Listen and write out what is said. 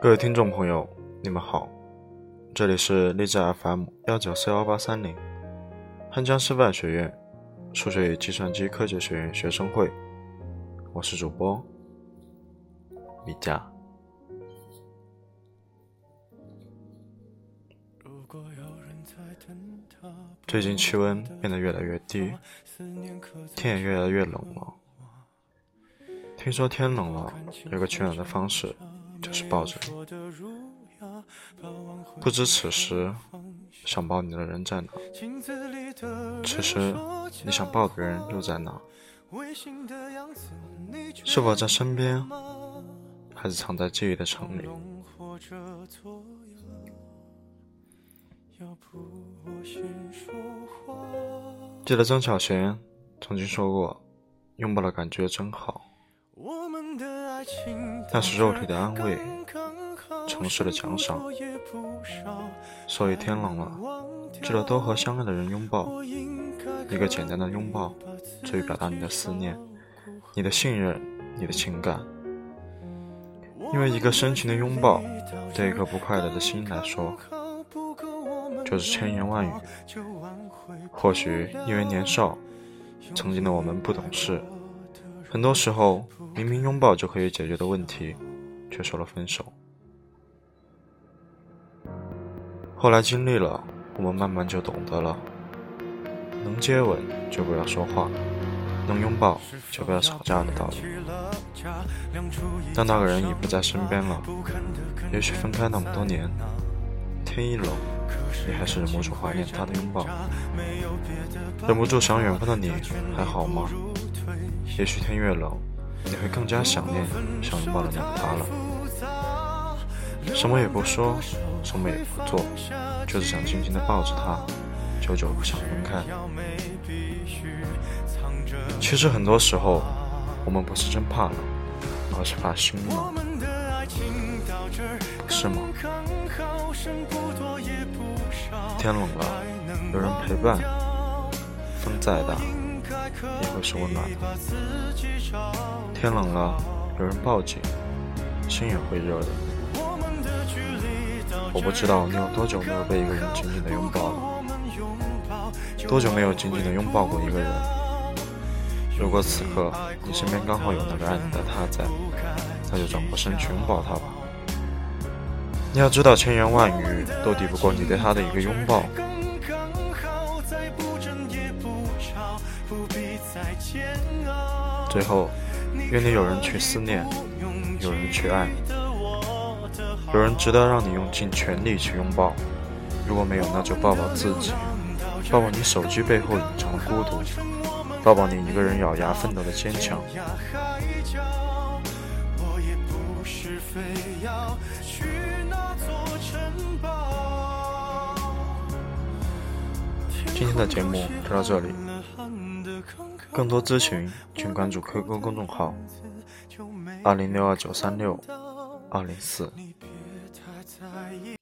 各位听众朋友，你们好，这里是励志 FM 幺九四幺八三零，汉江师范学院数学与计算机科学学院学生会，我是主播米佳。最近气温变得越来越低，天也越来越冷了。听说天冷了，有个取暖的方式。就是抱着你，不知此时想抱你的人在哪，此时你想抱的人又在哪？是否在身边，还是藏在记忆的城里？记得曾小贤曾经说过：“拥抱的感觉真好。”那是肉体的安慰，城市的奖赏。所以天冷了，记得多和相爱的人拥抱。一个简单的拥抱，足以表达你的思念、你的信任、你的情感。因为一个深情的拥抱，对一颗不快乐的心来说，就是千言万语。或许因为年少，曾经的我们不懂事。很多时候，明明拥抱就可以解决的问题，却说了分手。后来经历了，我们慢慢就懂得了：能接吻就不要说话，能拥抱就不要吵架的道理。当那个人已不在身边了，也许分开那么多年，天一冷，你还是忍不住怀念他的拥抱，忍不住想远方的你还好吗？也许天越冷，你会更加想念想拥抱的那个他了。什么也不说，什么也不做，就是想静静的抱着他，久久不想分开。其实很多时候，我们不是真怕冷，而是怕心冷，是吗？天冷了，有人陪伴，风再大。也会是温暖的。天冷了，有人抱紧，心也会热的。我不知道你有多久没有被一个人紧紧的拥抱了，多久没有紧紧的拥抱过一个人。如果此刻你身边刚好有那个爱你的他在，那就转过身去拥抱他吧。你要知道，千言万语都抵不过你对他的一个拥抱。最后，愿你有人去思念，有人去爱，有人值得让你用尽全力去拥抱。如果没有，那就抱抱自己，抱抱你手机背后隐藏的孤独，抱抱你一个人咬牙奋斗的坚强。今天的节目就到这里。更多咨询，请关注 QQ 公众号：二零六二九三六二零四。那一。